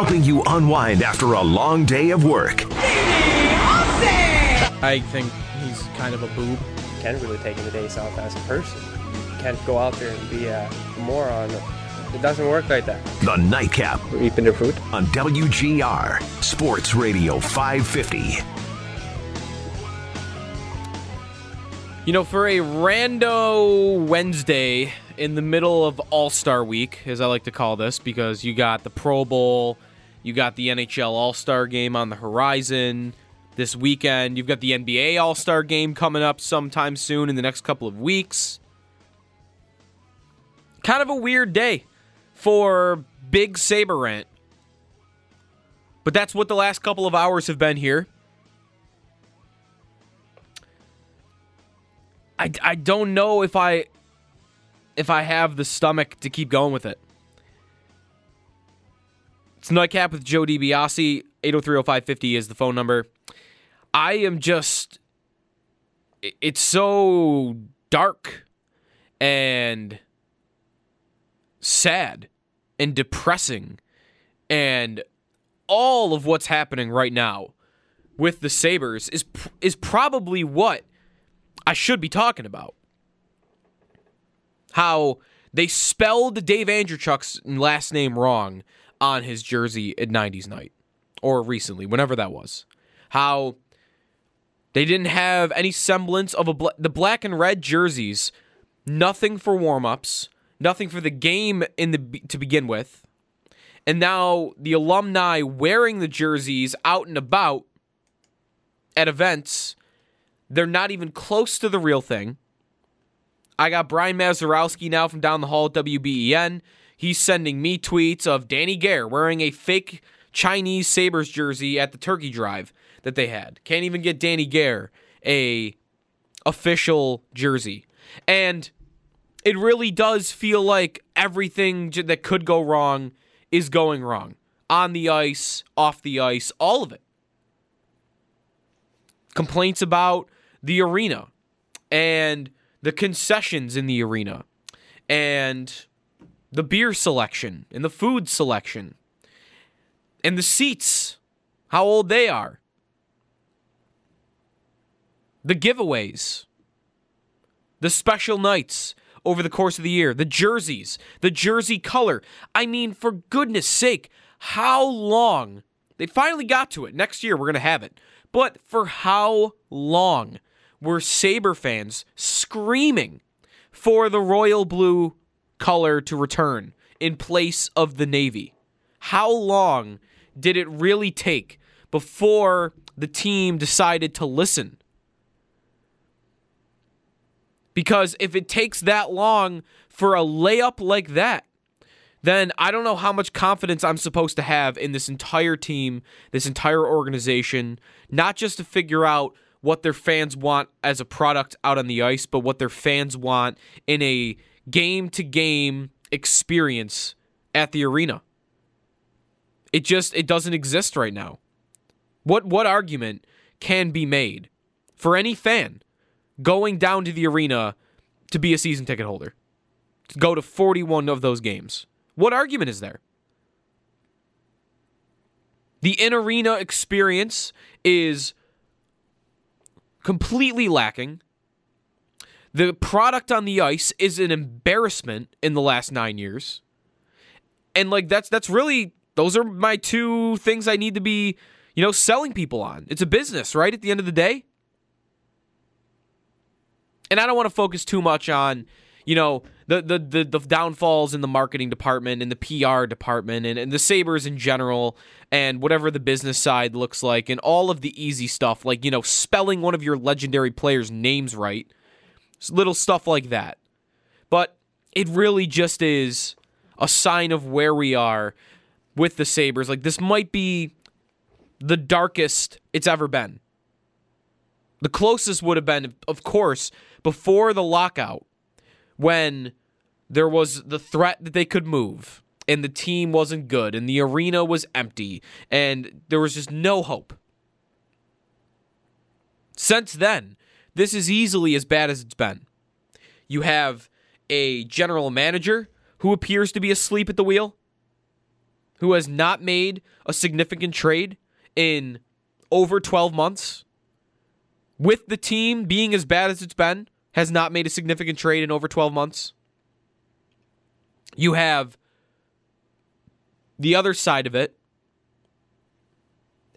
Helping you unwind after a long day of work. I think he's kind of a boob. can really take the days off as a person. You can't go out there and be a moron. It doesn't work like that. The Nightcap We're eating the fruit. on WGR Sports Radio 550. You know, for a rando Wednesday in the middle of All Star Week, as I like to call this, because you got the Pro Bowl, you got the NHL All Star game on the horizon this weekend, you've got the NBA All Star game coming up sometime soon in the next couple of weeks. Kind of a weird day for Big Saber Rant. But that's what the last couple of hours have been here. I, I don't know if I if I have the stomach to keep going with it. It's Nightcap with Joe DiBiase. 8030550 is the phone number. I am just it's so dark and sad and depressing and all of what's happening right now with the Sabres is is probably what I should be talking about. How they spelled Dave Andreychuk's last name wrong on his jersey at 90s night or recently, whenever that was. How they didn't have any semblance of a bla- the black and red jerseys, nothing for warm-ups, nothing for the game in the to begin with. And now the alumni wearing the jerseys out and about at events they're not even close to the real thing. I got Brian Mazurowski now from down the hall at WBEN. He's sending me tweets of Danny Gare wearing a fake Chinese Sabres jersey at the Turkey Drive that they had. Can't even get Danny Gare a official jersey. And it really does feel like everything that could go wrong is going wrong. On the ice, off the ice, all of it complaints about the arena and the concessions in the arena and the beer selection and the food selection and the seats, how old they are, the giveaways, the special nights over the course of the year, the jerseys, the jersey color. I mean, for goodness sake, how long? They finally got to it. Next year, we're going to have it. But for how long were Sabre fans screaming for the royal blue color to return in place of the navy? How long did it really take before the team decided to listen? Because if it takes that long for a layup like that, then I don't know how much confidence I'm supposed to have in this entire team, this entire organization, not just to figure out what their fans want as a product out on the ice, but what their fans want in a game to game experience at the arena. It just it doesn't exist right now. What what argument can be made for any fan going down to the arena to be a season ticket holder? To go to 41 of those games. What argument is there? The in arena experience is completely lacking. The product on the ice is an embarrassment in the last 9 years. And like that's that's really those are my two things I need to be, you know, selling people on. It's a business, right? At the end of the day. And I don't want to focus too much on you know the the the, the downfalls in the marketing department and the PR department and, and the Sabres in general and whatever the business side looks like and all of the easy stuff like you know spelling one of your legendary players' names right, little stuff like that. But it really just is a sign of where we are with the Sabres. Like this might be the darkest it's ever been. The closest would have been, of course, before the lockout when there was the threat that they could move and the team wasn't good and the arena was empty and there was just no hope. Since then, this is easily as bad as it's been. You have a general manager who appears to be asleep at the wheel, who has not made a significant trade in over 12 months, with the team being as bad as it's been, has not made a significant trade in over 12 months. You have the other side of it.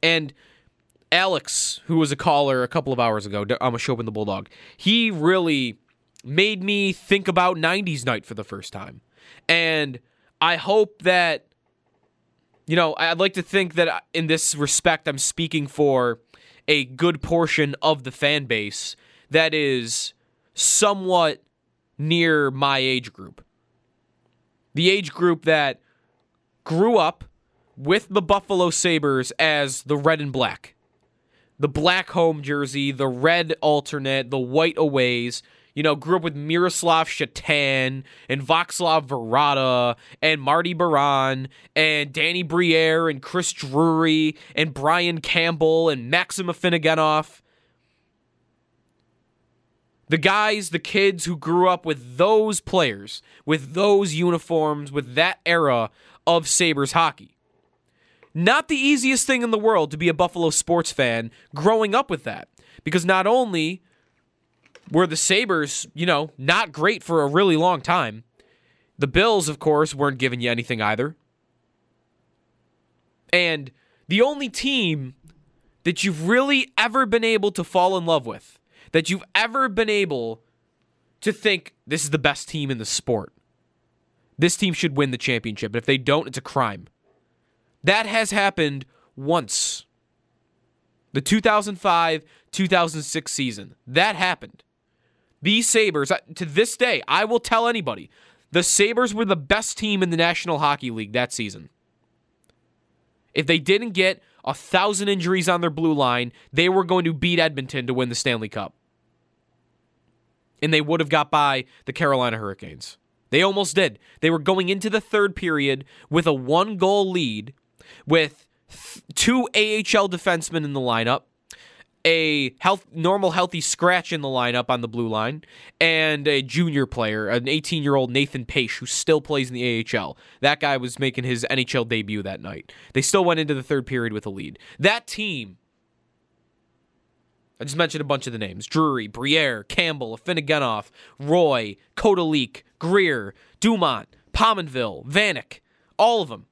And Alex, who was a caller a couple of hours ago, I'm a show in the Bulldog, he really made me think about 90s night for the first time. And I hope that, you know, I'd like to think that uh, in this respect, I'm speaking for a good portion of the fan base that is somewhat near my age group. The age group that grew up with the Buffalo Sabres as the red and black. The black home jersey, the red alternate, the white aways, you know, grew up with Miroslav Shatan and Vaclav Varada and Marty Biron and Danny Briere and Chris Drury and Brian Campbell and Maxim Afinogenov. The guys, the kids who grew up with those players, with those uniforms, with that era of Sabres hockey. Not the easiest thing in the world to be a Buffalo sports fan growing up with that. Because not only were the Sabres, you know, not great for a really long time. The Bills, of course, weren't giving you anything either. And the only team that you've really ever been able to fall in love with, that you've ever been able to think this is the best team in the sport. This team should win the championship. If they don't, it's a crime. That has happened once. The 2005 2006 season. That happened. These Sabres, to this day, I will tell anybody, the Sabres were the best team in the National Hockey League that season. If they didn't get a thousand injuries on their blue line, they were going to beat Edmonton to win the Stanley Cup. And they would have got by the Carolina Hurricanes. They almost did. They were going into the third period with a one goal lead with two AHL defensemen in the lineup a health normal healthy scratch in the lineup on the blue line and a junior player an 18 year old nathan Paetsch who still plays in the ahl that guy was making his nhl debut that night. They still went into the third period with a lead. That team I just mentioned a bunch of the names. Drury, Briere, Campbell, Afinogenov, Roy, Kotalik, Grier, Dumont, Pominville, Vanek, all of them.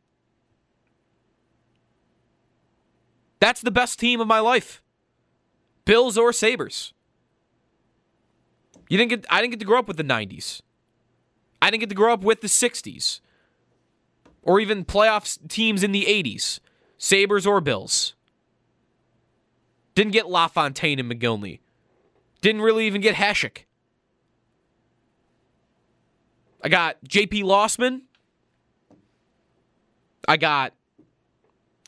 That's the best team of my life. Bills or Sabres. You didn't get I didn't get to grow up with the 90s. I didn't get to grow up with the 60s. Or even playoff teams in the 80s. Sabres or Bills. Didn't get LaFontaine and Mogilny. Didn't really even get Hasek. I got JP Losman. I got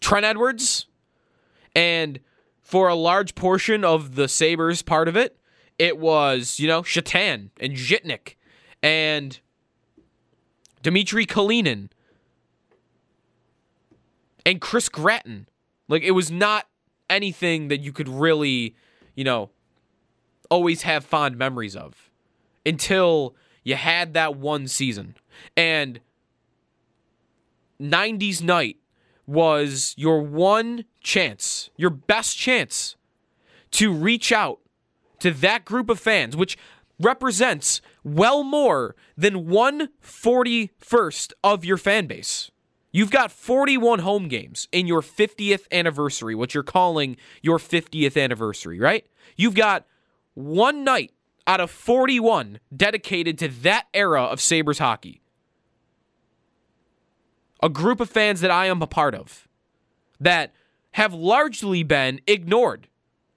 Trent Edwards. And for a large portion of the Sabres part of it, it was, you know, Shatan and Zhitnik and Dmitry Kalinin and Chris Gratton. Like, it was not anything that you could really, you know, always have fond memories of until you had that one season. And 90s night was your one chance, your best chance to reach out to that group of fans, which represents well more than 141st of your fan base. You've got 41 home games in your 50th anniversary, what you're calling your 50th anniversary, right? You've got one night out of 41 dedicated to that era of Sabres hockey. A group of fans that I am a part of that have largely been ignored,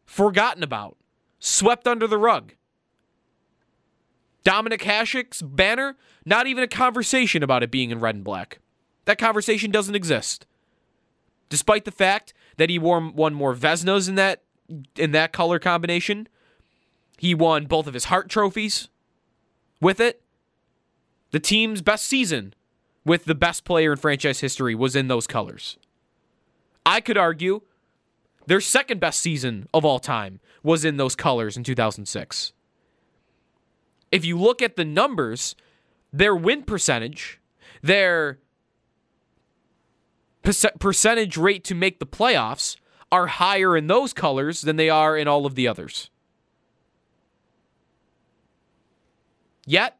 forgotten about, swept under the rug. Dominik Hasek's banner, not even a conversation about it being in red and black. That conversation doesn't exist. Despite the fact that he wore won more Vezinas in that in that color combination, he won both of his Hart trophies with it. The team's best season with the best player in franchise history was in those colors. I could argue their second best season of all time was in those colors in 2006. If you look at the numbers, their win percentage, their percentage rate to make the playoffs are higher in those colors than they are in all of the others. Yet,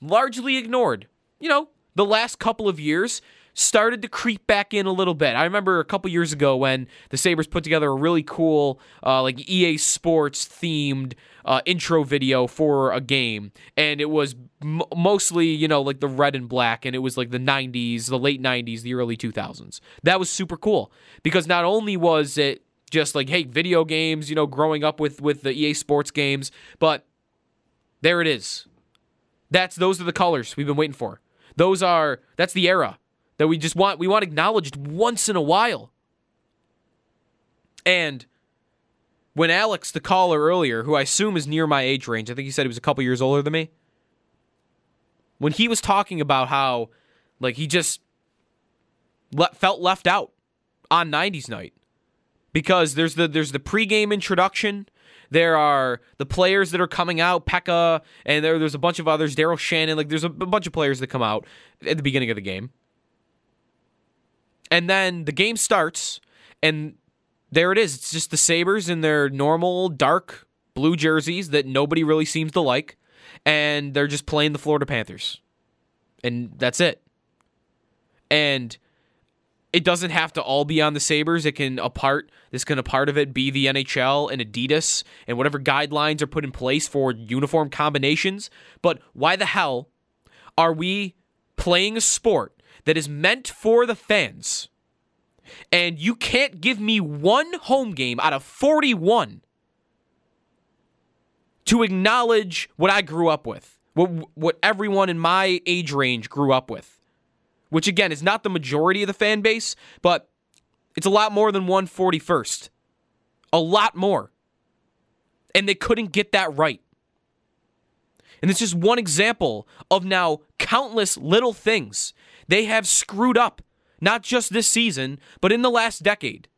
largely ignored. You know, the last couple of years started to creep back in a little bit. I remember a couple years ago when the Sabres put together a really cool, uh, like EA Sports themed uh, intro video for a game, and it was m- mostly, you know, like the red and black, and it was like the 90s, the late 90s, the early 2000s. That was super cool because not only was it just like, hey, video games, you know, growing up with with the EA Sports games, but there it is. That's those are the colors we've been waiting for. Those are that's the era that we just want we want acknowledged once in a while. And when Alex, the caller earlier, who I assume is near my age range, I think he said he was a couple years older than me. When he was talking about how, like, he just le- felt left out on '90s night because there's the there's the pregame introduction. There are the players that are coming out, Peca, and there, there's a bunch of others, Darryl Shannon. Like, there's a, a bunch of players that come out at the beginning of the game. And then the game starts, and there it is. It's just the Sabres in their normal dark blue jerseys that nobody really seems to like, and they're just playing the Florida Panthers. And that's it. And it doesn't have to all be on the Sabres. It can a part this can a part of it be the NHL and Adidas and whatever guidelines are put in place for uniform combinations. But why the hell are we playing a sport that is meant for the fans. And you can't give me one home game out of 41 to acknowledge what I grew up with, what, what everyone in my age range grew up with. Which, again, is not the majority of the fan base, but it's a lot more than 141st. A lot more. And they couldn't get that right. And it's just one example of now countless little things they have screwed up, not just this season, but in the last decade.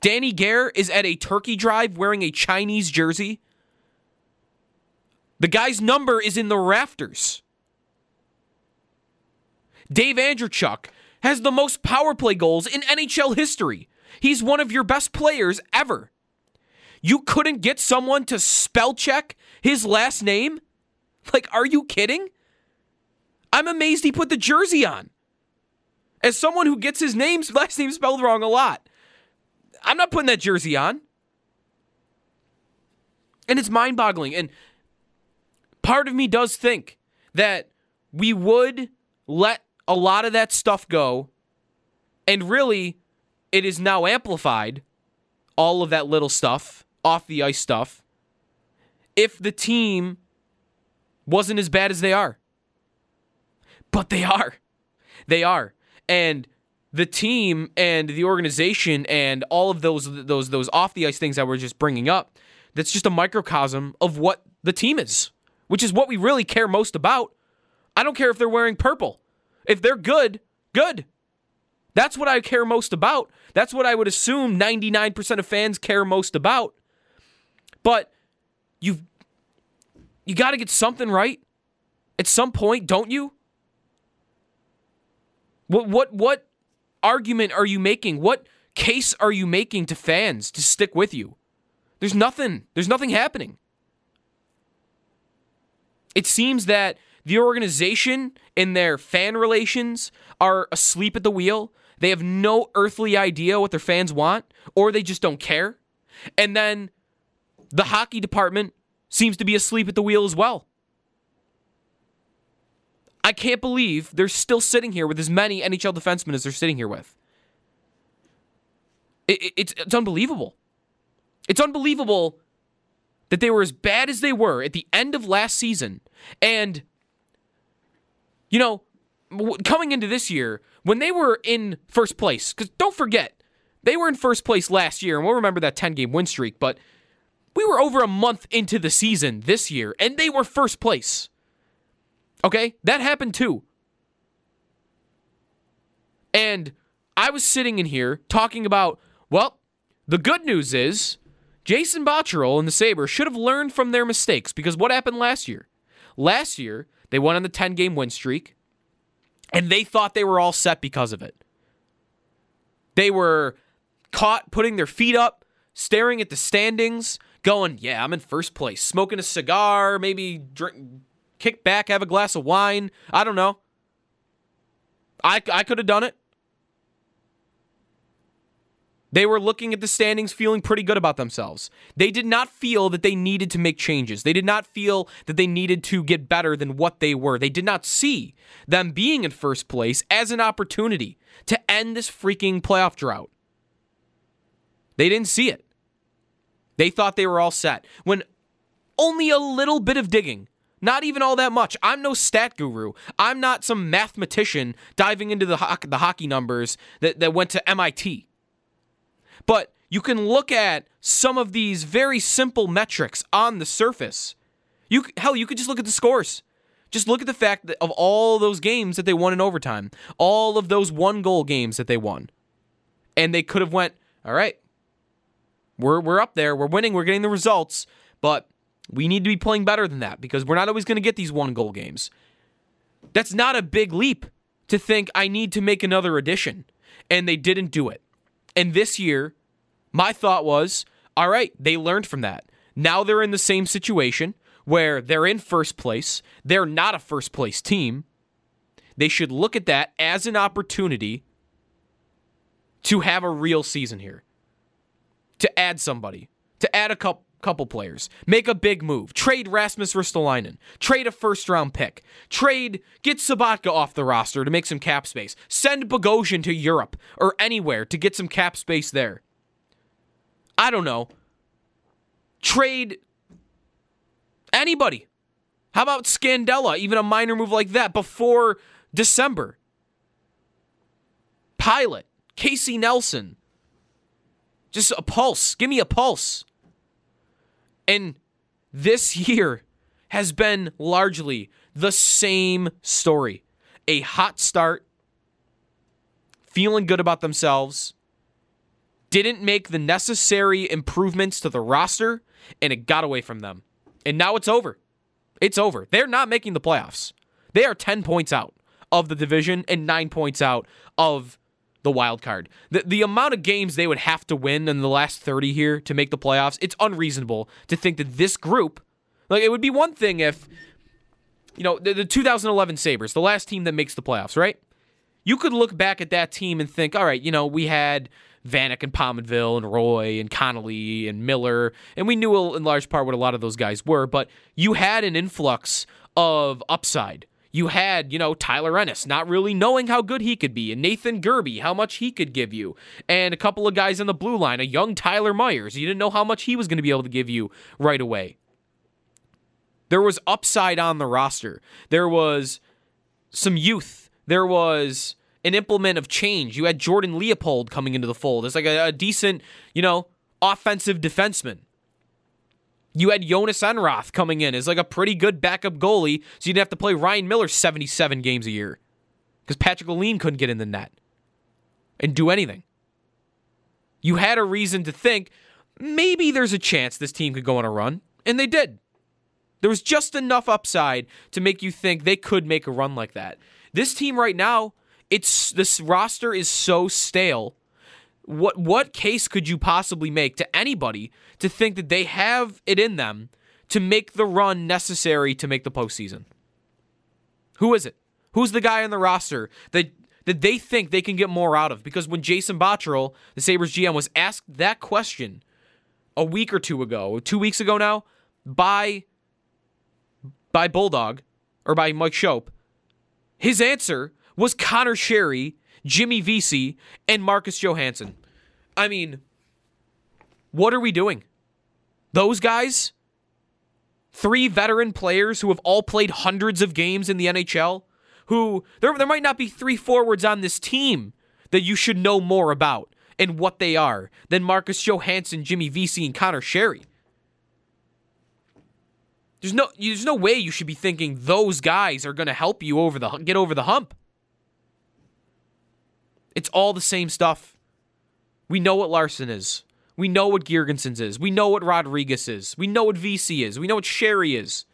Danny Gare is at a turkey drive wearing a Chinese jersey. The guy's number is in the rafters. Dave Andreychuk has the most power play goals in NHL history. He's one of your best players ever. You couldn't get someone to spell check his last name? Like, are you kidding? I'm amazed he put the jersey on. As someone who gets his name, last name spelled wrong a lot, I'm not putting that jersey on. And it's mind boggling. And part of me does think that we would let a lot of that stuff go. And really, it is now amplified, all of that little stuff, off the ice stuff, if the team wasn't as bad as they are but they are. They are. And the team and the organization and all of those those those off the ice things that we're just bringing up, that's just a microcosm of what the team is, which is what we really care most about. I don't care if they're wearing purple. If they're good, good. That's what I care most about. That's what I would assume 99% of fans care most about. But you've you got to get something right at some point, don't you? What what what argument are you making? What case are you making to fans to stick with you? There's nothing. There's nothing happening. It seems that the organization and their fan relations are asleep at the wheel. They have no earthly idea what their fans want, or they just don't care. And then The hockey department seems to be asleep at the wheel as well. I can't believe they're still sitting here with as many NHL defensemen as they're sitting here with. It, it, it's, it's unbelievable. It's unbelievable that they were as bad as they were at the end of last season. And, you know, coming into this year, when they were in first place, because don't forget, they were in first place last year, and we'll remember that 10 game win streak, but we were over a month into the season this year, and they were first place. Okay? That happened too. And I was sitting in here talking about, well, the good news is Jason Botterill and the Sabres should have learned from their mistakes because what happened last year? Last year, they went on the 10 game win streak and they thought they were all set because of it. They were caught putting their feet up, staring at the standings, going, "Yeah, I'm in first place." Smoking a cigar, maybe drink kick back, have a glass of wine. I don't know. I I could have done it. They were looking at the standings feeling pretty good about themselves. They did not feel that they needed to make changes. They did not feel that they needed to get better than what they were. They did not see them being in first place as an opportunity to end this freaking playoff drought. They didn't see it. They thought they were all set. When only a little bit of digging, not even all that much. I'm no stat guru. I'm not some mathematician diving into the, ho- the hockey numbers that, that went to MIT. But you can look at some of these very simple metrics on the surface. You hell, you could just look at the scores. Just look at the fact that of all those games that they won in overtime, all of those one goal games that they won, and they could have went, all right, we're we're up there, we're winning, we're getting the results, but we need to be playing better than that because we're not always going to get these one goal games. That's not a big leap to think I need to make another addition, and they didn't do it. And this year, my thought was, all right, they learned from that. Now they're in the same situation where they're in first place. They're not a first place team. They should look at that as an opportunity to have a real season here, to add somebody, to add a couple couple players. Make a big move. Trade Rasmus Ristolainen. Trade a first round pick. Trade get Sobotka off the roster to make some cap space. Send Bogosian to Europe or anywhere to get some cap space there. I don't know. Trade anybody. How about Scandella? Even a minor move like that before December. Pilut. Casey Nelson. Just a pulse. Give me a pulse. And this year has been largely the same story. A hot start, feeling good about themselves, didn't make the necessary improvements to the roster, and it got away from them. And now it's over. It's over. They're not making the playoffs. They are 10 points out of the division and 9 points out of the wild card. The, the amount of games they would have to win in the last 30 here to make the playoffs, it's unreasonable to think that this group, like it would be one thing if, you know, the, the 2011 Sabres, the last team that makes the playoffs, right? You could look back at that team and think, all right, you know, we had Vanek and Pominville and Roy and Connolly and Miller, and we knew in large part what a lot of those guys were, but you had an influx of upside you had, you know, Tyler Ennis not really knowing how good he could be, and Nathan Gerbe, how much he could give you, and a couple of guys in the blue line, a young Tyler Myers. You didn't know how much he was going to be able to give you right away. There was upside on the roster. There was some youth. There was an implement of change. You had Jordan Leopold coming into the fold. It's like a, a decent, you know, offensive defenseman. You had Jhonas Enroth coming in as like a pretty good backup goalie, so you didn't have to play Ryan Miller 77 games a year because Patrick Lalime couldn't get in the net and do anything. You had a reason to think maybe there's a chance this team could go on a run, and they did. There was just enough upside to make you think they could make a run like that. This team right now, it's this roster is so stale what what case could you possibly make to anybody to think that they have it in them to make the run necessary to make the postseason? Who is it? Who's the guy on the roster that that they think they can get more out of? Because when Jason Botterill, the Sabres GM, was asked that question a week or two ago, two weeks ago now, by by Bulldog or by Mike Schopp, his answer was Conor Sheary, Jimmy Vesey, and Marcus Johansson. I mean, what are we doing? Those guys, three veteran players who have all played hundreds of games in the NHL, who there, there might not be three forwards on this team that you should know more about and what they are than Marcus Johansson, Jimmy Vesey, and Conor Sheary. There's no there's no way you should be thinking those guys are going to help you over the get over the hump. It's all the same stuff. We know what Larsson is. We know what Girgensons is. We know what Rodrigues is. We know what VC is. We know what Sheary is.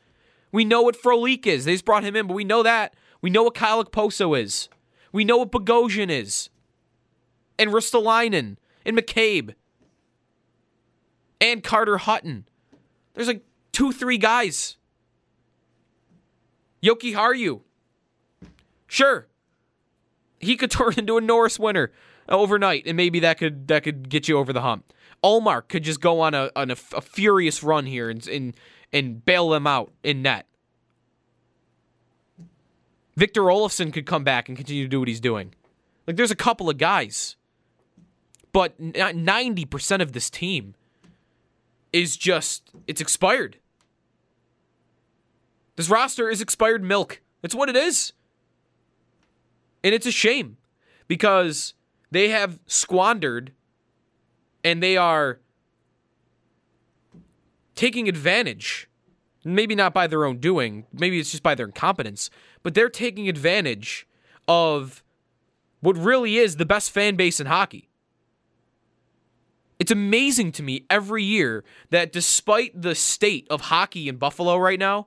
We know what Frolik is. They just brought him in, but we know that. We know what Kyle Okposo is. We know what Bogosian is. And Ristolainen. And McCabe. And Carter Hutton. There's like two, three guys. Jokiharju. Sure. He could turn into a Norris winner overnight, and maybe that could that could get you over the hump. Ullmark could just go on a on a, a furious run here and, and and bail them out in net. Victor Olofsson could come back and continue to do what he's doing. Like there's a couple of guys, but ninety percent of this team is just it's expired. This roster is expired milk. That's what it is. And it's a shame because they have squandered and they are taking advantage. Maybe not by their own doing, maybe it's just by their incompetence, but they're taking advantage of what really is the best fan base in hockey. It's amazing to me every year that despite the state of hockey in Buffalo right now,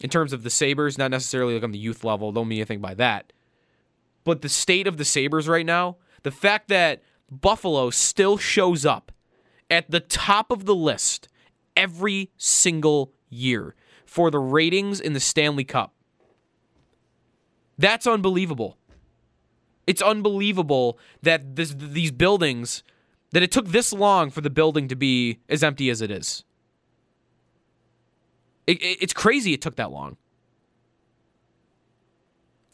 in terms of the Sabres, not necessarily like on the youth level, don't mean anything by that, but the state of the Sabres right now, the fact that Buffalo still shows up at the top of the list every single year for the ratings in the Stanley Cup. That's unbelievable. It's unbelievable that this, these buildings, that it took this long for the building to be as empty as it is. It, it, it's crazy it took that long.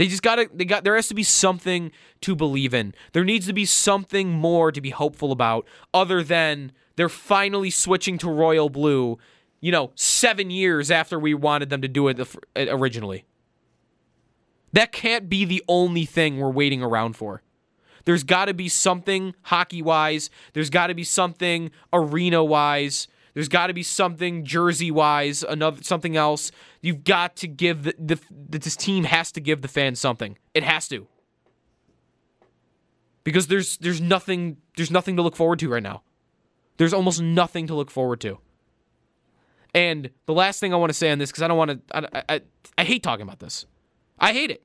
They just got to they got there has to be something to believe in. There needs to be something more to be hopeful about other than they're finally switching to royal blue, you know, 7 years after we wanted them to do it uh, originally. That can't be the only thing we're waiting around for. There's got to be something hockey wise. There's got to be something arena wise. There's got to be something jersey wise, another something else. You've got to give the, the this team has to give the fans something. It has to. Because there's there's nothing there's nothing to look forward to right now. There's almost nothing to look forward to. And the last thing I want to say on this because I don't want to I, I I hate talking about this. I hate it.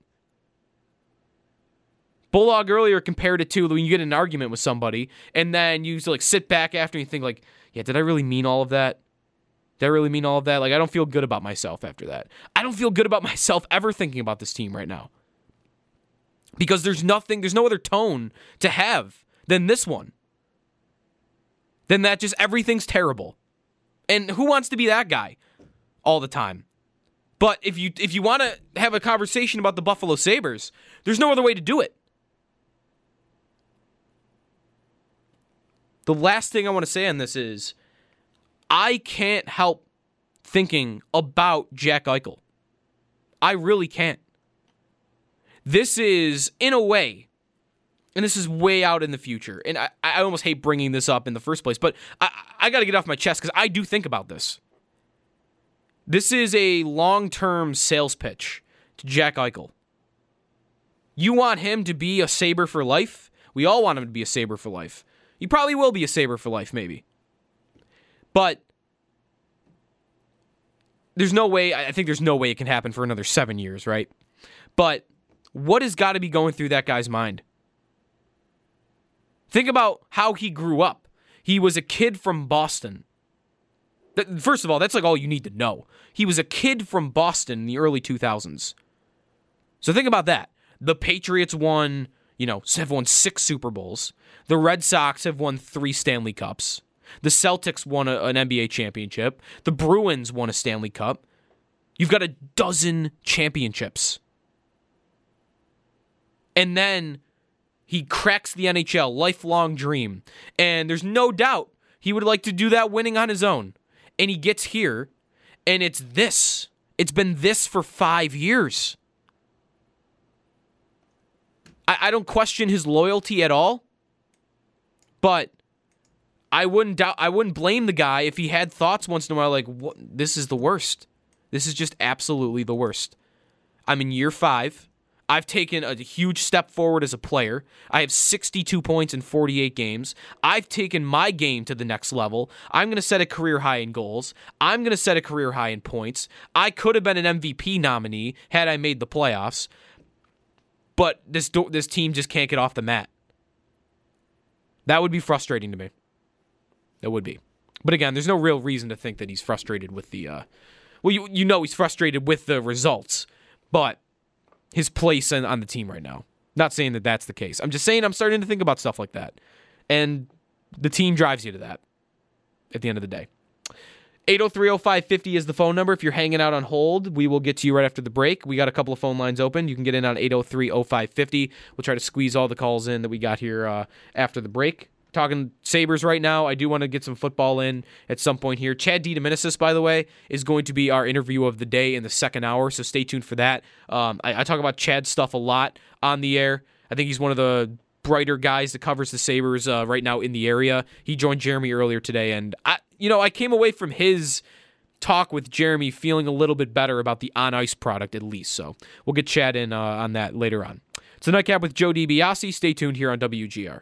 Bulldog earlier compared it to when you get in an argument with somebody and then you like sit back after and you think like yeah, did I really mean all of that? Did I really mean all of that? Like, I don't feel good about myself after that. I don't feel good about myself ever thinking about this team right now. Because there's nothing, there's no other tone to have than this one. Than that just everything's terrible. And who wants to be that guy all the time? But if you if you want to have a conversation about the Buffalo Sabres, there's no other way to do it. The last thing I want to say on this is I can't help thinking about Jack Eichel. I really can't. This is, in a way, and this is way out in the future, and I, I almost hate bringing this up in the first place, but I, I got to get off my chest because I do think about this. This is a long term sales pitch to Jack Eichel. You want him to be a Sabre for life? We all want him to be a Sabre for life. He probably will be a Sabre for life, maybe. But there's no way, I think there's no way it can happen for another seven years, right? But what has got to be going through that guy's mind? Think about how he grew up. He was a kid from Boston. First of all, that's like all you need to know. He was a kid from Boston in the early 2000s. So think about that. The Patriots won, you know, have won six Super Bowls. The Red Sox have won three Stanley Cups. The Celtics won a, an NBA championship. The Bruins won a Stanley Cup. You've got a dozen championships. And then he cracks the NHL, lifelong dream. And there's no doubt he would like to do that winning on his own. And he gets here, and it's this. It's been this for five years. I, I don't question his loyalty at all, but I wouldn't doubt. I wouldn't blame the guy if he had thoughts once in a while like, what, "This is the worst. This is just absolutely the worst." I'm in year five. I've taken a huge step forward as a player. I have 62 points in 48 games. I've taken my game to the next level. I'm going to set a career high in goals. I'm going to set a career high in points. I could have been an MVP nominee had I made the playoffs. But this this team just can't get off the mat. That would be frustrating to me. That would be. But again, there's no real reason to think that he's frustrated with the uh well you you know he's frustrated with the results, but his place on, on the team right now. Not saying that that's the case. I'm just saying I'm starting to think about stuff like that. And the team drives you to that at the end of the day. 8030550 is the phone number. If you're hanging out on hold, we will get to you right after the break. We got a couple of phone lines open. You can get in on 8030550. We'll try to squeeze all the calls in that we got here uh, after the break talking Sabres right now. I do want to get some football in at some point here. Chad D. DiDomenicis, by the way, is going to be our interview of the day in the second hour, so stay tuned for that. Um, I, I talk about Chad stuff a lot on the air. I think he's one of the brighter guys that covers the Sabres uh, right now in the area. He joined Jeremy earlier today, and I, you know, I came away from his talk with Jeremy feeling a little bit better about the on ice product at least. So we'll get Chad in uh, on that later on. It's the nightcap with Joe DiBiase. Stay tuned here on WGR.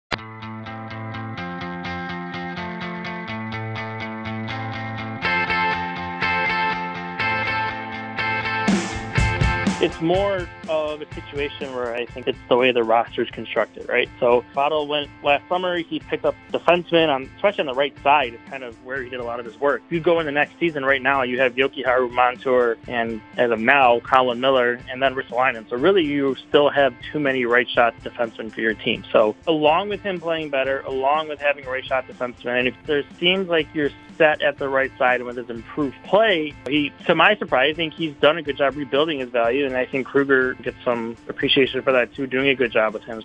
It's more of a situation where I think it's the way the roster is constructed, right? So Votto went last summer. He picked up defensemen on, especially on the right side, is kind of where he did a lot of his work. You go in the next season right now, you have Jokiharju Montour and as of now Colin Miller and then Ristolainen. So really, you still have too many right shot defensemen for your team. So along with him playing better, along with having a right shot defenseman, and if there seems like you're set at the right side and with his improved play, he, to my surprise, I think he's done a good job rebuilding his value, and I think Krueger gets some appreciation for that too, doing a good job with him.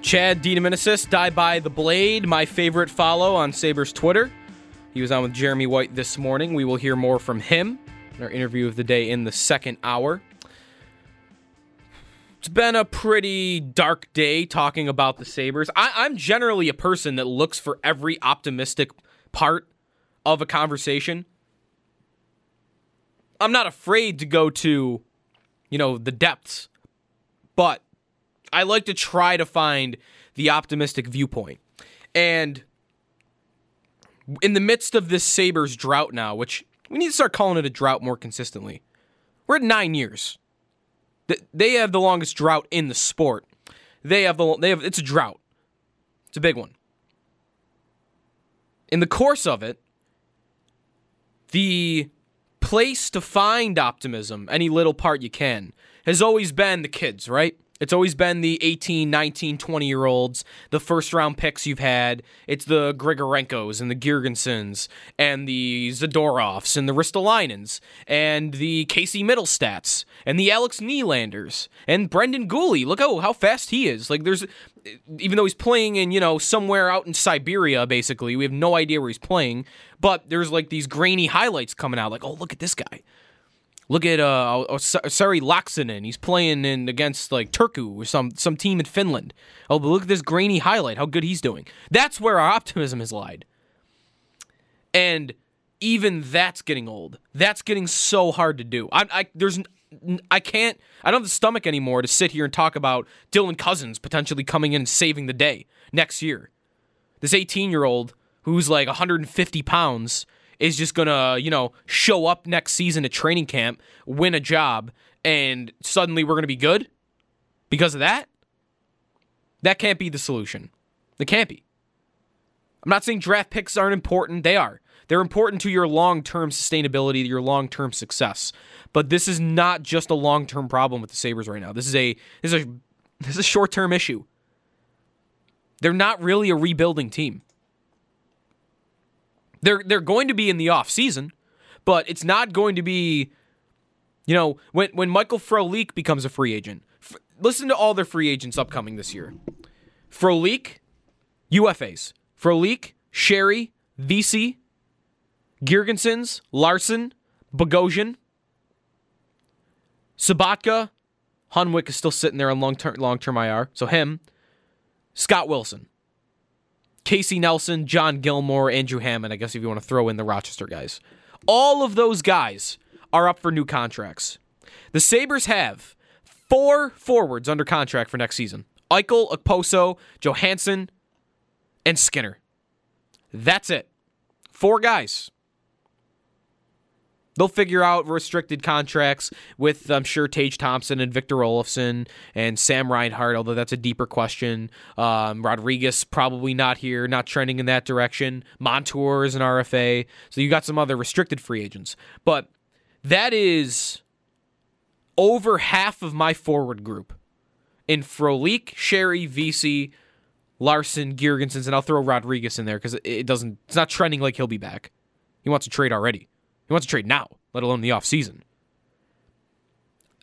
Chad DiDomenicis, Die by the Blade, my favorite follow on Sabres Twitter. He was on with Jeremy White this morning. We will hear more from him in our interview of the day in the second hour. It's been a pretty dark day talking about the Sabres. I, am generally a person that looks for every optimistic part of a conversation. I'm not afraid to go to, you know, the depths, but I like to try to find the optimistic viewpoint. And in the midst of this Sabres drought now, which we need to start calling it a drought more consistently, we're at nine years. They have the longest drought in the sport. They have the they have it's a drought. It's a big one. In the course of it, the place to find optimism, any little part you can, has always been the kids, right? It's always been the 18, 19, 20 year olds, the first round picks you've had. It's the Grigorenkos and the Girgensons and the Zadorovs and the Ristolainens and the Casey Mittelstadts and the Alex Nylanders and Brendan Guhle. Look how, how fast he is. Like there's even though he's playing in, you know, somewhere out in Siberia, basically, we have no idea where he's playing, but there's like these grainy highlights coming out, like, oh, look at this guy. Look at uh, oh, Sari Laaksonen. He's playing in against like Turku or some some team in Finland. Oh, but look at this grainy highlight. How good he's doing. That's where our optimism has lied. And even that's getting old. That's getting so hard to do. I, I there's I can't. I don't have the stomach anymore to sit here and talk about Dylan Cozens potentially coming in and saving the day next year. This 18 year old who's like 150 pounds is just gonna, you know, show up next season at training camp, win a job, and suddenly we're gonna be good because of that? That can't be the solution. It can't be. I'm not saying draft picks aren't important, they are. They're important to your long term sustainability, your long term success. But this is not just a long term problem with the Sabres right now. This is a this is a this is a short term issue. They're not really a rebuilding team. They're they're going to be in the off season, but it's not going to be, you know, when when Michael Frolik becomes a free agent. F- listen to all their free agents upcoming this year. Frolik, UFAs. Frolik, Sheary, Vesey, Girgensons, Larsson, Bogosian, Sobotka, Hunwick is still sitting there on long term long term IR. So him, Scott Wilson. Casey Nelson, John Gilmore, Andrew Hammond, I guess if you want to throw in the Rochester guys. All of those guys are up for new contracts. The Sabres have four forwards under contract for next season Eichel, Okposo, Johansson, and Skinner. That's it. Four guys. They'll figure out restricted contracts with, I'm sure, Tage Thompson and Victor Olofsson and Sam Reinhart, although that's a deeper question. Um, Rodrigues probably not here, not trending in that direction. Montour is an RFA. So you got some other restricted free agents. But that is over half of my forward group in Frolik, Sheary, Vesey, Larsson, Girgensons, and I'll throw Rodrigues in there because it doesn't. It's not trending like he'll be back. He wants to trade already. He wants to trade now, let alone the offseason.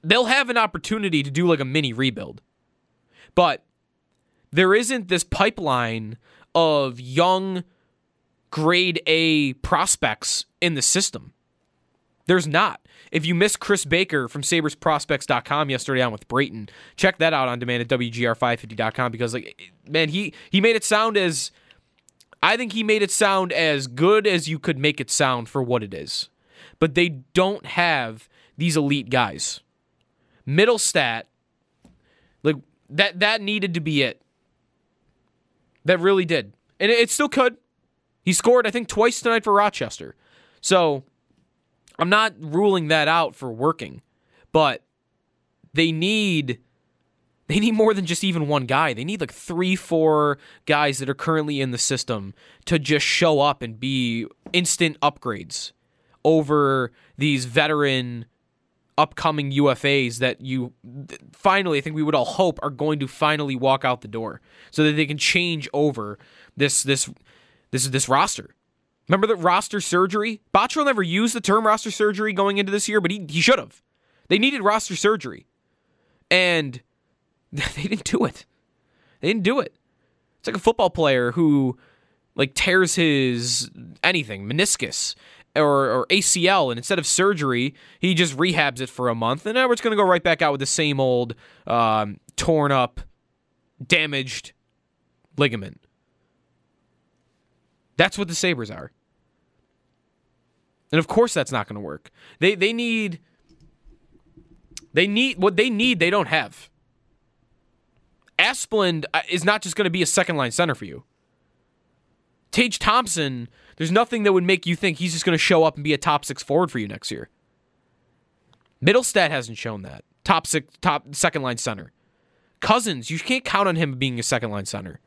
They'll have an opportunity to do like a mini rebuild. But there isn't this pipeline of young grade A prospects in the system. There's not. If you missed Chris Baker from sabresprospects.com yesterday on with Brayton, check that out on demand at WGR550.com because, like, man, he, he made it sound as. I think he made it sound as good as you could make it sound for what it is but they don't have these elite guys. Mittelstadt, like that that needed to be it. That really did. And it, it still could. He scored, I think, twice tonight for Rochester. So I'm not ruling that out for working, but they need they need more than just even one guy. They need like three, four guys that are currently in the system to just show up and be instant upgrades over these veteran upcoming UFAs that you finally, I think we would all hope are going to finally walk out the door so that they can change over this this this this roster. Remember the roster surgery? Botterill never used the term roster surgery going into this year, but he he should have. They needed roster surgery, and they didn't do it. They didn't do it. It's like a football player who like tears his anything meniscus or, or ACL, and instead of surgery, he just rehabs it for a month, and now it's going to go right back out with the same old um, torn up, damaged ligament. That's what the Sabres are. And of course that's not going to work. They they need they need what they need they don't have. Asplund uh, is not just going to be a second line center for you. Tage Thompson there's nothing that would make you think he's just going to show up and be a top six forward for you next year. Mittelstadt hasn't shown that. Top six, top second line center. Cozens, you can't count on him being a second line center.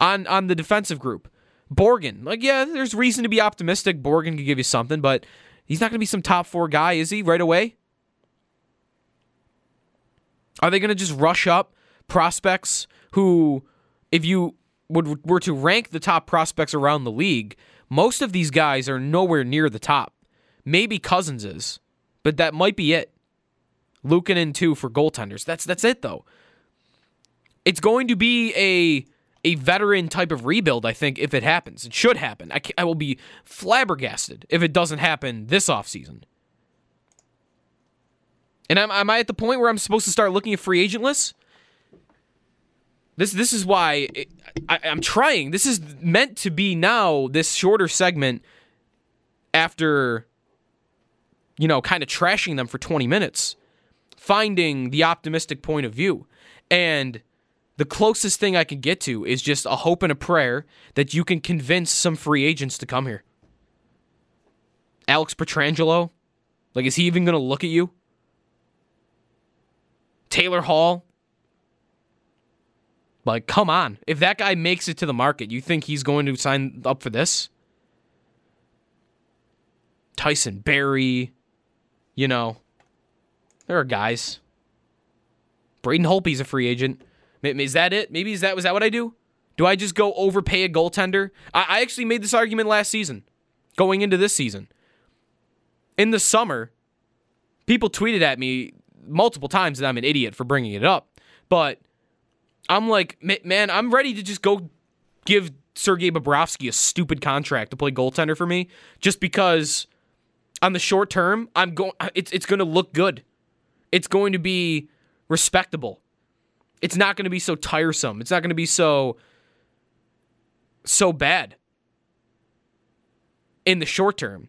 On on the defensive group, Borgen, like yeah, there's reason to be optimistic. Borgen could give you something, but he's not going to be some top four guy, is he? Right away. Are they going to just rush up prospects who, if you would were to rank the top prospects around the league, most of these guys are nowhere near the top. Maybe Cozens is, but that might be it. Luukkonen two for goaltenders. That's that's it though. It's going to be a a veteran type of rebuild. I think if it happens, it should happen. I, I will be flabbergasted if it doesn't happen this offseason. And am, am I at the point where I'm supposed to start looking at free agent lists? This this is why it, I, I'm trying. This is meant to be now this shorter segment after you know kind of trashing them for 20 minutes, finding the optimistic point of view, and the closest thing I can get to is just a hope and a prayer that you can convince some free agents to come here. Alex Pietrangelo, like is he even going to look at you? Taylor Hall. Like, come on. If that guy makes it to the market, you think he's going to sign up for this? Tyson Barrie, you know, there are guys. Braden Holtby's a free agent. Is that it? Maybe is that was that what I do? Do I just go overpay a goaltender? I, I actually made this argument last season, going into this season. In the summer, people tweeted at me multiple times that I'm an idiot for bringing it up. But I'm like, man, I'm ready to just go give Sergei Bobrovsky a stupid contract to play goaltender for me just because on the short term, I'm going it's it's going to look good. It's going to be respectable. It's not going to be so tiresome. It's not going to be so so bad in the short term.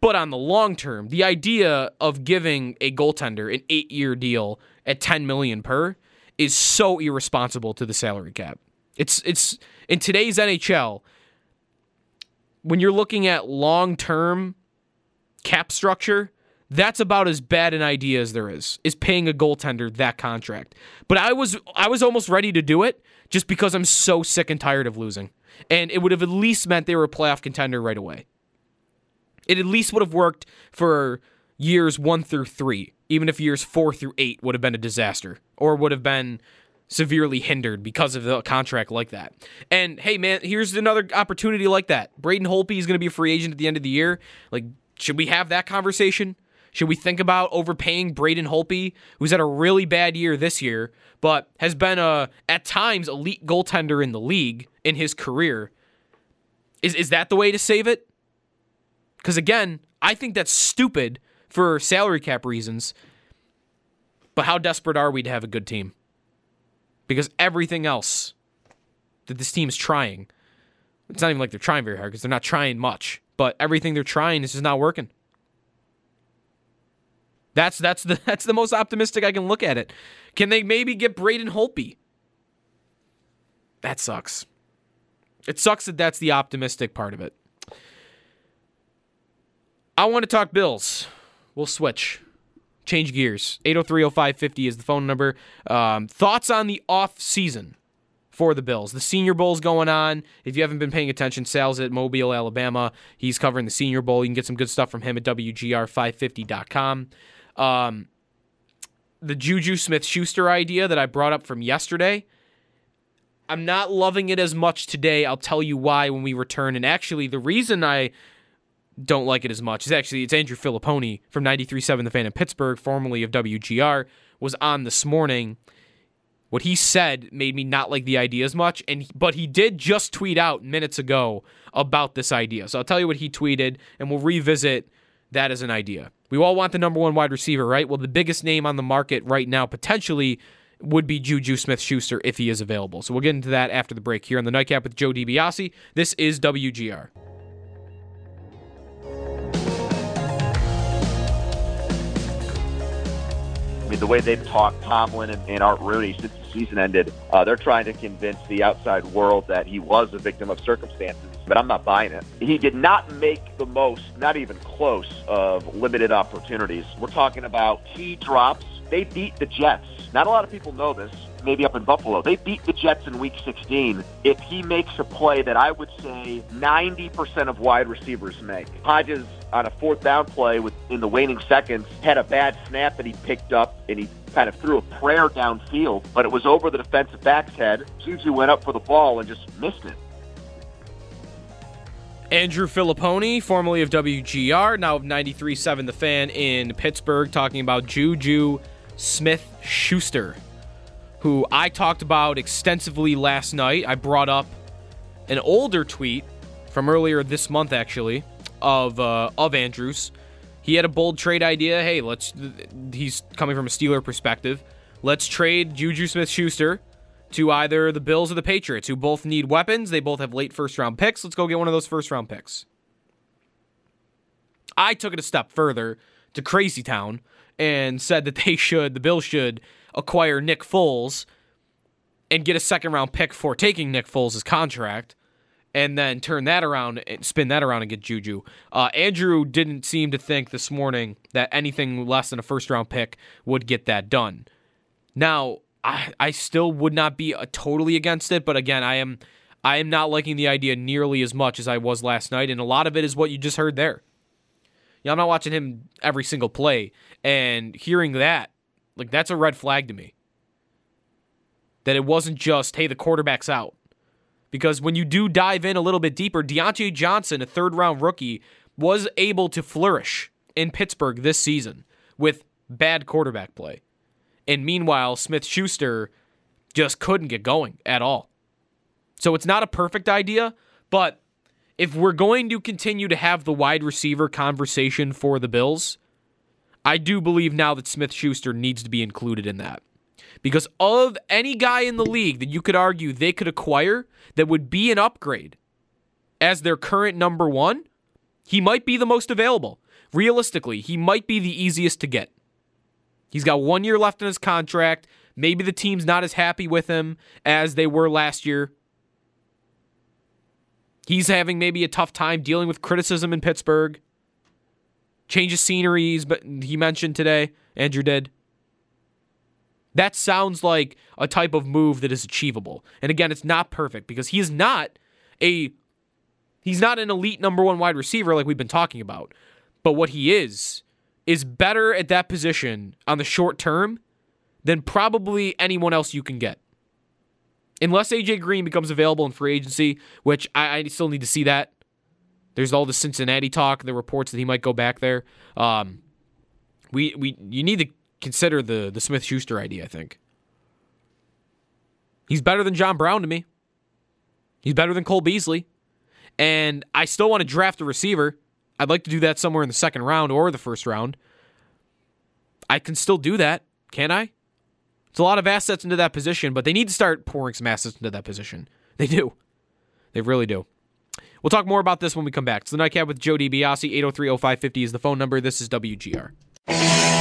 But on the long term, the idea of giving a goaltender an 8-year deal at 10 million per is so irresponsible to the salary cap. It's it's in today's NHL when you're looking at long-term cap structure, that's about as bad an idea as there is. Is paying a goaltender that contract. But I was I was almost ready to do it just because I'm so sick and tired of losing. And it would have at least meant they were a playoff contender right away. It at least would have worked for years one through three, even if years four through eight would have been a disaster or would have been severely hindered because of a contract like that. And hey, man, here's another opportunity like that. Braden Holtby is going to be a free agent at the end of the year. Like, should we have that conversation? Should we think about overpaying Braden Holtby, who's had a really bad year this year, but has been a at times elite goaltender in the league in his career? Is is that the way to save it? Because again, I think that's stupid for salary cap reasons. But how desperate are we to have a good team? Because everything else that this team is trying, it's not even like they're trying very hard because they're not trying much. But everything they're trying is just not working. That's that's the that's the most optimistic I can look at it. Can they maybe get Braden Holtby? That sucks. It sucks that that's the optimistic part of it. I want to talk Bills. We'll switch. Change gears. 8030550 is the phone number. Um, thoughts on the off season for the Bills. The Senior Bowl's going on. If you haven't been paying attention, Sal's at Mobile, Alabama. He's covering the Senior Bowl. You can get some good stuff from him at WGR550.com. Um, the Juju Smith Schuster idea that I brought up from yesterday. I'm not loving it as much today. I'll tell you why when we return. And actually, the reason I don't like it as much is actually it's Andrew Fillipponi from 93.7 The Fan in Pittsburgh, formerly of WGR, was on this morning. What he said made me not like the idea as much, and but he did just tweet out minutes ago about this idea. So I'll tell you what he tweeted, and we'll revisit that as an idea. We all want the number one wide receiver, right? Well, the biggest name on the market right now potentially would be Juju Smith Schuster if he is available. So we'll get into that after the break here on the Nightcap with Joe DiBiase. This is WGR. The way they've talked Tomlin and, and Art Rooney since the season ended, uh, they're trying to convince the outside world that he was a victim of circumstances. But I'm not buying it. He did not make the most, not even close, of limited opportunities. We're talking about key drops. They beat the Jets. Not a lot of people know this maybe up in Buffalo. They beat the Jets in week 16. If he makes a play that I would say 90% of wide receivers make. Hodges on a fourth down play with in the waning seconds had a bad snap that he picked up and he kind of threw a prayer downfield, but it was over the defensive back's head. Juju went up for the ball and just missed it. Andrew Fillipponi, formerly of WGR, now of 93.7 The Fan in Pittsburgh, talking about Juju Smith Schuster, who I talked about extensively last night. I brought up an older tweet from earlier this month, actually, of uh, of Andrews. He had a bold trade idea. Hey, let's. He's coming from a Steeler perspective. Let's trade Juju Smith Schuster to either the Bills or the Patriots, who both need weapons. They both have late first round picks. Let's go get one of those first round picks. I took it a step further to Crazy Town and said that they should, the Bills should acquire Nick Foles and get a second round pick for taking Nick Foles' contract and then turn that around and spin that around and get Juju. Uh, Andrew didn't seem to think this morning that anything less than a first round pick would get that done. Now, I, I still would not be uh, totally against it, but again, I am I am not liking the idea nearly as much as I was last night, and a lot of it is what you just heard there. Yeah, I'm not watching him every single play, and hearing that, like that's a red flag to me. That it wasn't just, hey, the quarterback's out. Because when you do dive in a little bit deeper, Diontae Johnson, a third round rookie, was able to flourish in Pittsburgh this season with bad quarterback play. And meanwhile, Smith Schuster just couldn't get going at all. So it's not a perfect idea, but if we're going to continue to have the wide receiver conversation for the Bills, I do believe now that Smith Schuster needs to be included in that. Because of any guy in the league that you could argue they could acquire that would be an upgrade as their current number one, he might be the most available. Realistically, he might be the easiest to get. He's got one year left in his contract. Maybe the team's not as happy with him as they were last year. He's having maybe a tough time dealing with criticism in Pittsburgh. Change of sceneries, but he mentioned today, Andrew did. That sounds like a type of move that is achievable. And again, it's not perfect because he is not a he's not an elite number 1 wide receiver like we've been talking about. But what he is is better at that position on the short term than probably anyone else you can get. Unless AJ Green becomes available in free agency, which I, I still need to see that. There's all the Cincinnati talk, the reports that he might go back there. Um, we we you need to consider the the Smith Schuster idea. I think he's better than John Brown to me. He's better than Cole Beasley, and I still want to draft a receiver. I'd like to do that somewhere in the second round or the first round. I can still do that, can I? It's a lot of assets into that position, but they need to start pouring some assets into that position. They do. They really do. We'll talk more about this when we come back. It's the Nightcap with Joe DiBiase. 803-0550 is the phone number. This is WGR.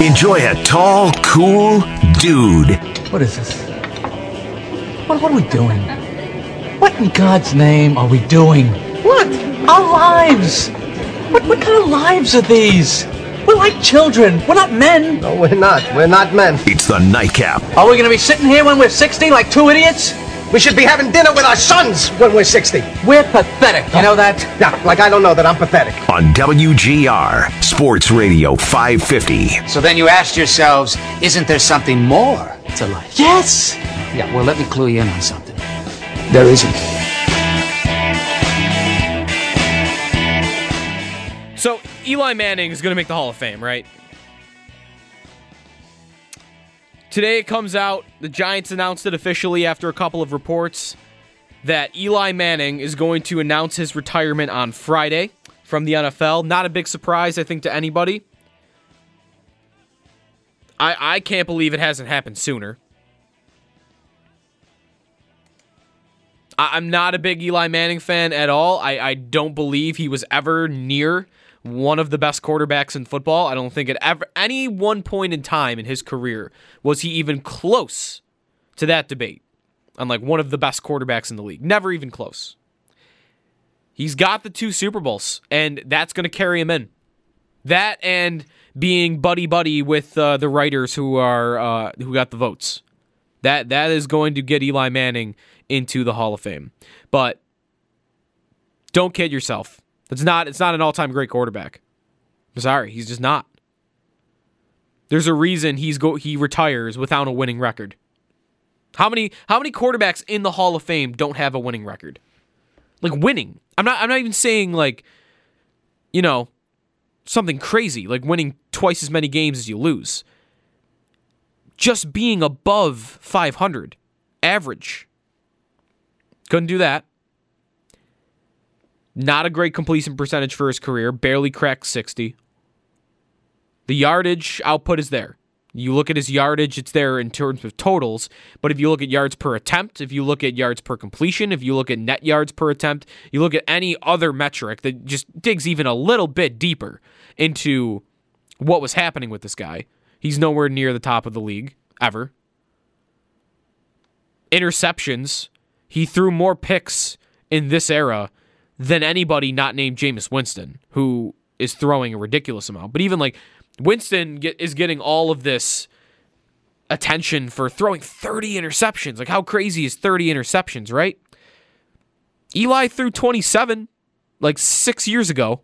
Enjoy a tall, cool dude. What is this? What, what are we doing? What in God's name are we doing? What? Our lives! What, what kind of lives are these? We're like children. We're not men. No, we're not. We're not men. It's the Nightcap. Are we going to be sitting here when we're 60 like two idiots? We should be having dinner with our sons when we're 60. We're pathetic. You know that? Yeah, like I don't know that I'm pathetic. On WGR, Sports Radio 550. So then you asked yourselves, isn't there something more to life? Yes! Yeah, well, let me clue you in on something. There isn't. So Eli Manning is going to make the Hall of Fame, right? Today it comes out, the Giants announced it officially after a couple of reports that Eli Manning is going to announce his retirement on Friday from the NFL. Not a big surprise, I think, to anybody. I, I can't believe it hasn't happened sooner. I, I'm not a big Eli Manning fan at all. I, I don't believe he was ever near one of the best quarterbacks in football. I don't think at ever any one point in time in his career was he even close to that debate on like one of the best quarterbacks in the league. Never even close. He's got the two Super Bowls, and that's going to carry him in. That and being buddy buddy with uh, the writers who are uh, who got the votes. That that is going to get Eli Manning into the Hall of Fame. But don't kid yourself. It's not it's not an all-time great quarterback. I'm sorry, he's just not. There's a reason he's go he retires without a winning record. How many how many quarterbacks in the Hall of Fame don't have a winning record? Like winning. I'm not I'm not even saying like you know something crazy like winning twice as many games as you lose. Just being above 500 average. Couldn't do that. Not a great completion percentage for his career, barely cracked 60. The yardage output is there. You look at his yardage, it's there in terms of totals. But if you look at yards per attempt, if you look at yards per completion, if you look at net yards per attempt, you look at any other metric that just digs even a little bit deeper into what was happening with this guy, he's nowhere near the top of the league ever. Interceptions, he threw more picks in this era than anybody not named Jameis Winston, who is throwing a ridiculous amount. But even like Winston get, is getting all of this attention for throwing 30 interceptions. Like, how crazy is 30 interceptions, right? Eli threw 27 like six years ago.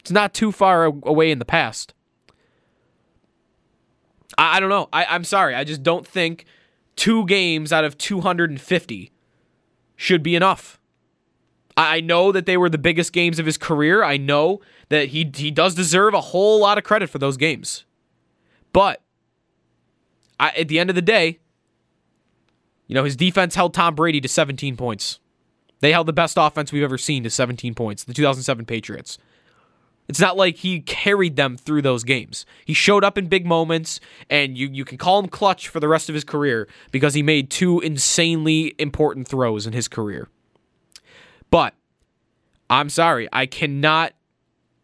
It's not too far away in the past. I, I don't know. I, I'm sorry. I just don't think two games out of 250 should be enough. I know that they were the biggest games of his career. I know that he he does deserve a whole lot of credit for those games. But I, at the end of the day, you know, his defense held Tom Brady to 17 points. They held the best offense we've ever seen to 17 points, the 2007 Patriots. It's not like he carried them through those games. He showed up in big moments, and you, you can call him clutch for the rest of his career because he made two insanely important throws in his career. But I'm sorry, I cannot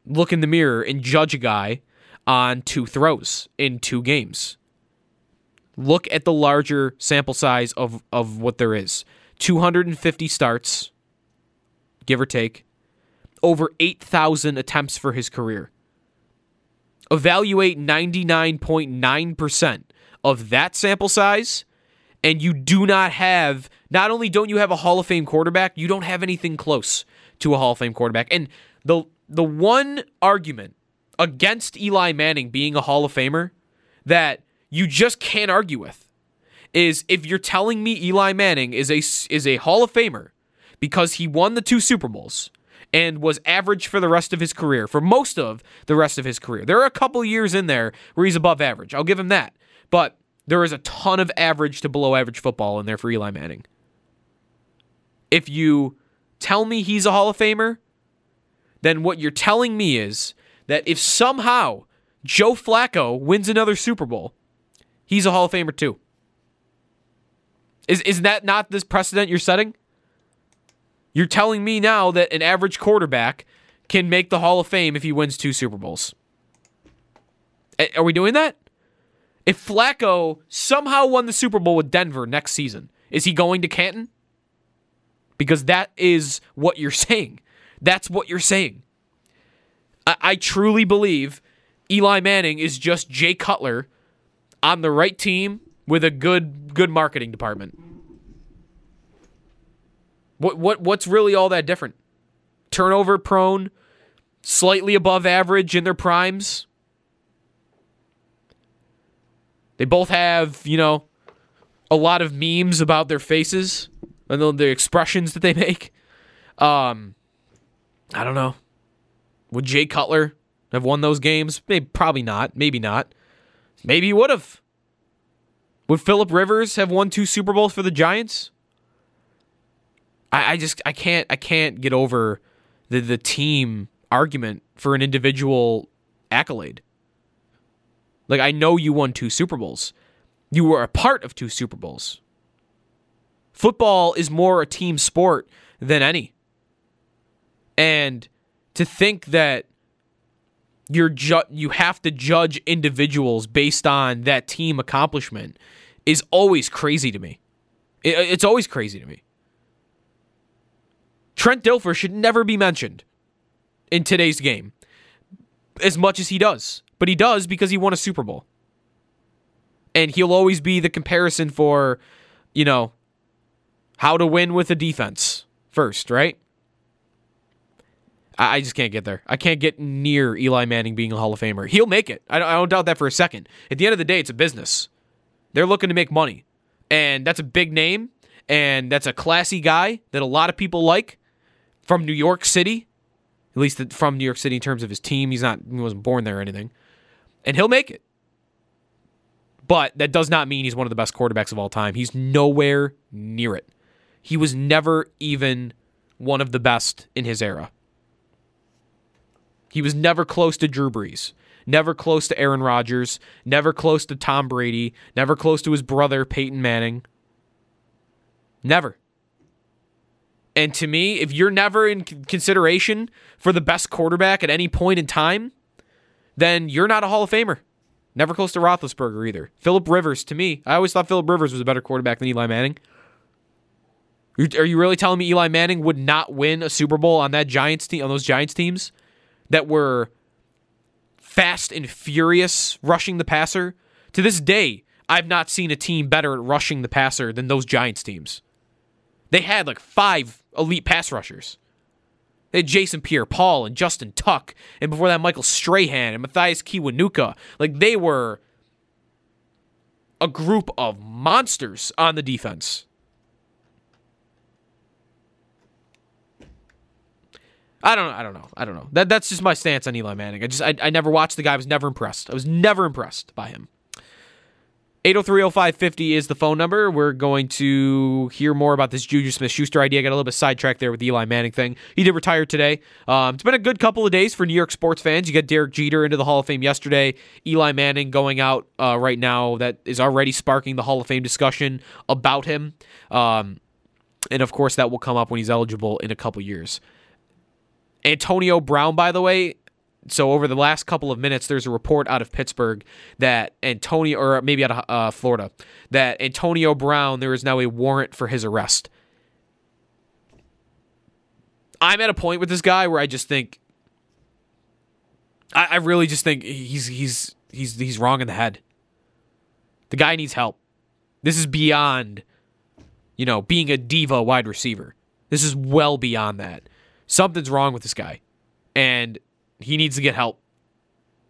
look in the mirror and judge a guy on two throws in two games. Look at the larger sample size of, of what there is 250 starts, give or take, over 8,000 attempts for his career. Evaluate 99.9% of that sample size and you do not have not only don't you have a Hall of Fame quarterback, you don't have anything close to a Hall of Fame quarterback. And the the one argument against Eli Manning being a Hall of Famer that you just can't argue with is if you're telling me Eli Manning is a is a Hall of Famer because he won the two Super Bowls and was average for the rest of his career, for most of the rest of his career. There are a couple years in there where he's above average. I'll give him that. But there is a ton of average to below average football in there for Eli Manning. If you tell me he's a Hall of Famer, then what you're telling me is that if somehow Joe Flacco wins another Super Bowl, he's a Hall of Famer too. Is is that not this precedent you're setting? You're telling me now that an average quarterback can make the Hall of Fame if he wins two Super Bowls. Are we doing that? If Flacco somehow won the Super Bowl with Denver next season, is he going to Canton? Because that is what you're saying. That's what you're saying. I, I truly believe Eli Manning is just Jay Cutler on the right team with a good good marketing department. What what what's really all that different? Turnover prone, slightly above average in their primes. They both have, you know, a lot of memes about their faces and the, the expressions that they make. Um, I don't know. Would Jay Cutler have won those games? Maybe, probably not. Maybe not. Maybe he would have. Would Philip Rivers have won two Super Bowls for the Giants? I, I just I can't I can't get over the the team argument for an individual accolade. Like I know you won two Super Bowls. You were a part of two Super Bowls. Football is more a team sport than any. And to think that you're ju- you have to judge individuals based on that team accomplishment is always crazy to me. It, it's always crazy to me. Trent Dilfer should never be mentioned in today's game as much as he does, but he does because he won a Super Bowl. And he'll always be the comparison for, you know, how to win with a defense first, right? I, just can't get there. I can't get near Eli Manning being a Hall of Famer. He'll make it. I don't, I don't doubt that for a second. At the end of the day, it's a business. They're looking to make money, and that's a big name, and that's a classy guy that a lot of people like from New York City. At least from New York City in terms of his team. He's not. He wasn't born there or anything, and he'll make it. But that does not mean he's one of the best quarterbacks of all time. He's nowhere near it. He was never even one of the best in his era. He was never close to Drew Brees, never close to Aaron Rodgers, never close to Tom Brady, never close to his brother, Peyton Manning. Never. And to me, if you're never in consideration for the best quarterback at any point in time, then you're not a Hall of Famer. Never close to Roethlisberger either. Philip Rivers, to me, I always thought Philip Rivers was a better quarterback than Eli Manning. Are you really telling me Eli Manning would not win a Super Bowl on that Giants team, on those Giants teams that were fast and furious rushing the passer? To this day, I've not seen a team better at rushing the passer than those Giants teams. They had like five elite pass rushers. They had Jason Pierre Paul and Justin Tuck, and before that, Michael Strahan and Mathias Kiwanuka. Like they were a group of monsters on the defense. I don't know. I don't know. I don't know. That that's just my stance on Eli Manning. I just I, I never watched the guy. I was never impressed. I was never impressed by him. 8030550 is the phone number. We're going to hear more about this Juju Smith Schuster idea. I got a little bit sidetracked there with the Eli Manning thing. He did retire today. Um, it's been a good couple of days for New York sports fans. You got Derek Jeter into the Hall of Fame yesterday. Eli Manning going out uh, right now. That is already sparking the Hall of Fame discussion about him. Um, and of course, that will come up when he's eligible in a couple years. Antonio Brown, by the way, so over the last couple of minutes, there's a report out of Pittsburgh that Antonio, or maybe out of uh, Florida, that Antonio Brown, there is now a warrant for his arrest. I'm at a point with this guy where I just think, I, I really just think he's he's he's he's wrong in the head. The guy needs help. This is beyond, you know, being a diva wide receiver. This is well beyond that. Something's wrong with this guy. And he needs to get help.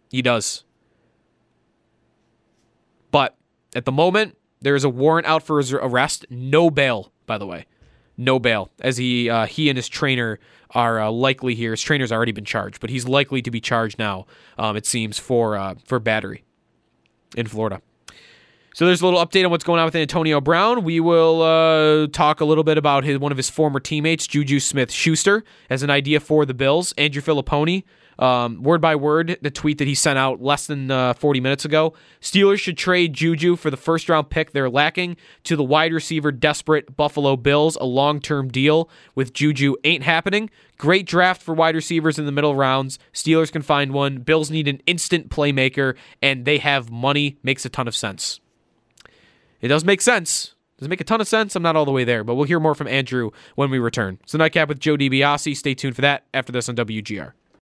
He does. But at the moment, there is a warrant out for his arrest. No bail, by the way. No bail, as he uh, he and his trainer are uh, likely here. His trainer's already been charged, but he's likely to be charged now. Um, it seems for uh, for battery in Florida. So there's a little update on what's going on with Antonio Brown. We will uh, talk a little bit about his one of his former teammates, Juju Smith Schuster, as an idea for the Bills. Andrew Fillipponi, um, word by word, the tweet that he sent out less than uh, 40 minutes ago. Steelers should trade Juju for the first round pick they're lacking to the wide receiver desperate Buffalo Bills. A long term deal with Juju ain't happening. Great draft for wide receivers in the middle rounds. Steelers can find one. Bills need an instant playmaker, and they have money. Makes a ton of sense. It does make sense. Does it make a ton of sense? I'm not all the way there, but we'll hear more from Andrew when we return. So, Nightcap with Joe DiBiase. Stay tuned for that after this on WGR.